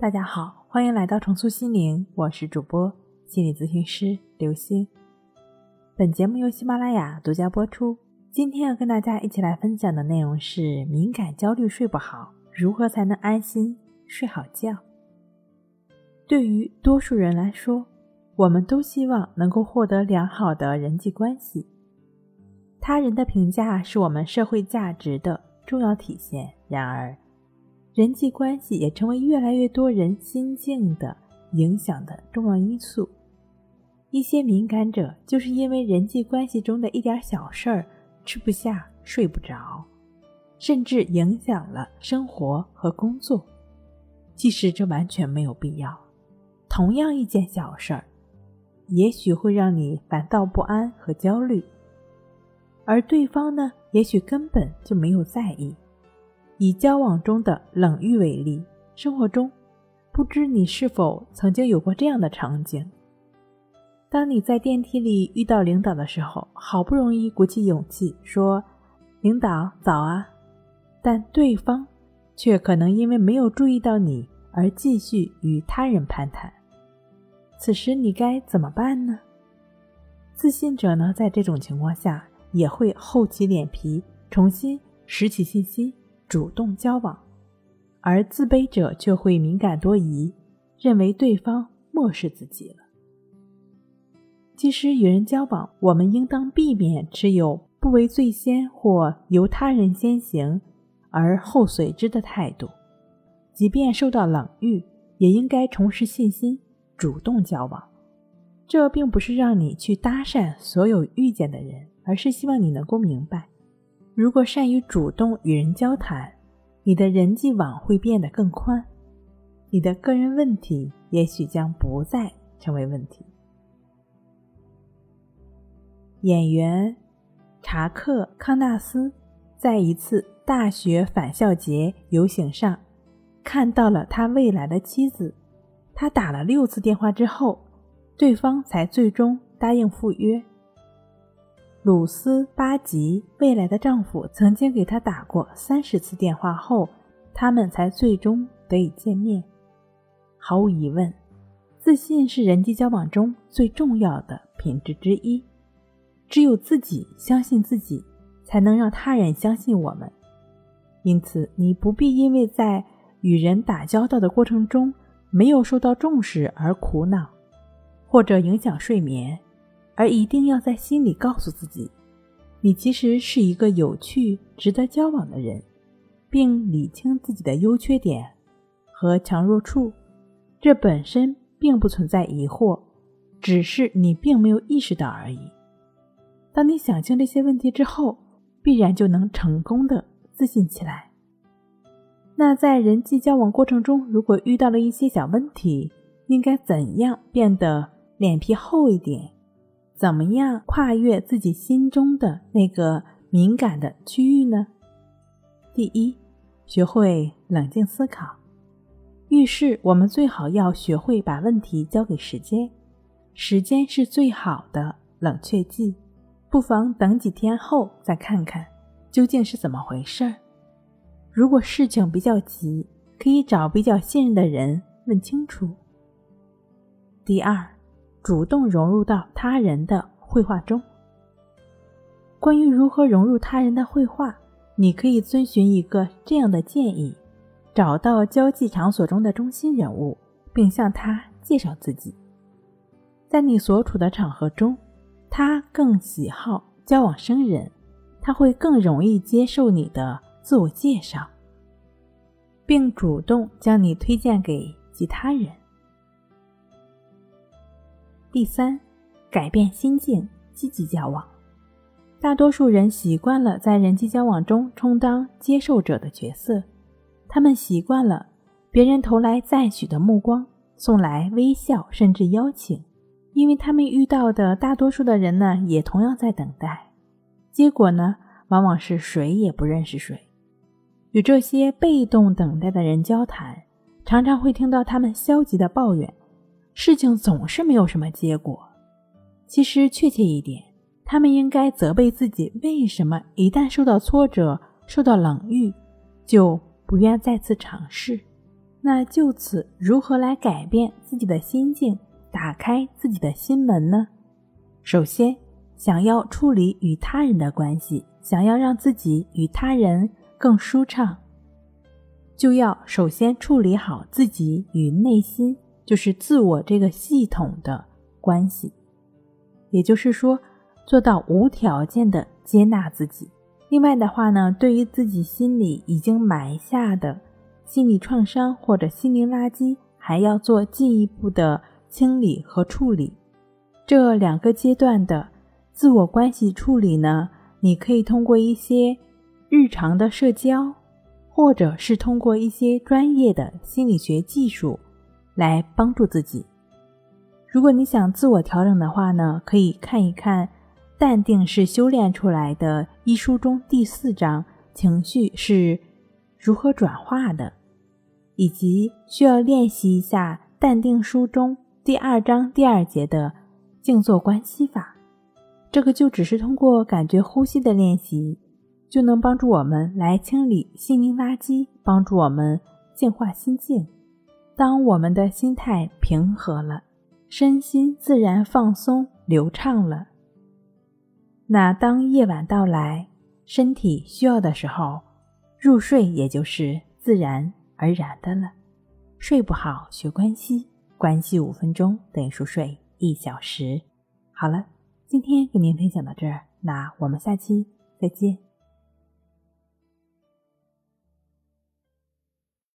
大家好，欢迎来到重塑心灵，我是主播心理咨询师刘星。本节目由喜马拉雅独家播出。今天要跟大家一起来分享的内容是：敏感、焦虑、睡不好，如何才能安心睡好觉？对于多数人来说，我们都希望能够获得良好的人际关系。他人的评价是我们社会价值的重要体现。然而，人际关系也成为越来越多人心境的影响的重要因素。一些敏感者就是因为人际关系中的一点小事儿吃不下、睡不着，甚至影响了生活和工作。即使这完全没有必要，同样一件小事儿，也许会让你烦躁不安和焦虑，而对方呢，也许根本就没有在意。以交往中的冷遇为例，生活中，不知你是否曾经有过这样的场景：当你在电梯里遇到领导的时候，好不容易鼓起勇气说“领导早啊”，但对方却可能因为没有注意到你而继续与他人攀谈。此时你该怎么办呢？自信者呢，在这种情况下也会厚起脸皮，重新拾起信心。主动交往，而自卑者却会敏感多疑，认为对方漠视自己了。其实，与人交往，我们应当避免持有不为最先或由他人先行而后随之的态度。即便受到冷遇，也应该重拾信心，主动交往。这并不是让你去搭讪所有遇见的人，而是希望你能够明白。如果善于主动与人交谈，你的人际网会变得更宽，你的个人问题也许将不再成为问题。演员查克·康纳斯在一次大学返校节游行上看到了他未来的妻子，他打了六次电话之后，对方才最终答应赴约。鲁斯巴吉未来的丈夫曾经给她打过三十次电话后，他们才最终得以见面。毫无疑问，自信是人际交往中最重要的品质之一。只有自己相信自己，才能让他人相信我们。因此，你不必因为在与人打交道的过程中没有受到重视而苦恼，或者影响睡眠。而一定要在心里告诉自己，你其实是一个有趣、值得交往的人，并理清自己的优缺点和强弱处。这本身并不存在疑惑，只是你并没有意识到而已。当你想清这些问题之后，必然就能成功的自信起来。那在人际交往过程中，如果遇到了一些小问题，应该怎样变得脸皮厚一点？怎么样跨越自己心中的那个敏感的区域呢？第一，学会冷静思考。遇事，我们最好要学会把问题交给时间，时间是最好的冷却剂。不妨等几天后再看看究竟是怎么回事儿。如果事情比较急，可以找比较信任的人问清楚。第二。主动融入到他人的绘画中。关于如何融入他人的绘画，你可以遵循一个这样的建议：找到交际场所中的中心人物，并向他介绍自己。在你所处的场合中，他更喜好交往生人，他会更容易接受你的自我介绍，并主动将你推荐给其他人。第三，改变心境，积极交往。大多数人习惯了在人际交往中充当接受者的角色，他们习惯了别人投来赞许的目光，送来微笑，甚至邀请，因为他们遇到的大多数的人呢，也同样在等待。结果呢，往往是谁也不认识谁。与这些被动等待的人交谈，常常会听到他们消极的抱怨。事情总是没有什么结果。其实，确切一点，他们应该责备自己：为什么一旦受到挫折、受到冷遇，就不愿再次尝试？那就此如何来改变自己的心境，打开自己的心门呢？首先，想要处理与他人的关系，想要让自己与他人更舒畅，就要首先处理好自己与内心，就是自我这个系统的关系。也就是说，做到无条件的接纳自己。另外的话呢，对于自己心里已经埋下的心理创伤或者心灵垃圾，还要做进一步的清理和处理。这两个阶段的自我关系处理呢，你可以通过一些日常的社交，或者是通过一些专业的心理学技术来帮助自己。如果你想自我调整的话呢，可以看一看。淡定是修炼出来的。一书中第四章，情绪是如何转化的，以及需要练习一下淡定书中第二章第二节的静坐观息法。这个就只是通过感觉呼吸的练习，就能帮助我们来清理心灵垃圾，帮助我们净化心境。当我们的心态平和了，身心自然放松流畅了。那当夜晚到来，身体需要的时候，入睡也就是自然而然的了。睡不好学关系，关系五分钟等于熟睡一小时。好了，今天跟您分享到这儿，那我们下期再见。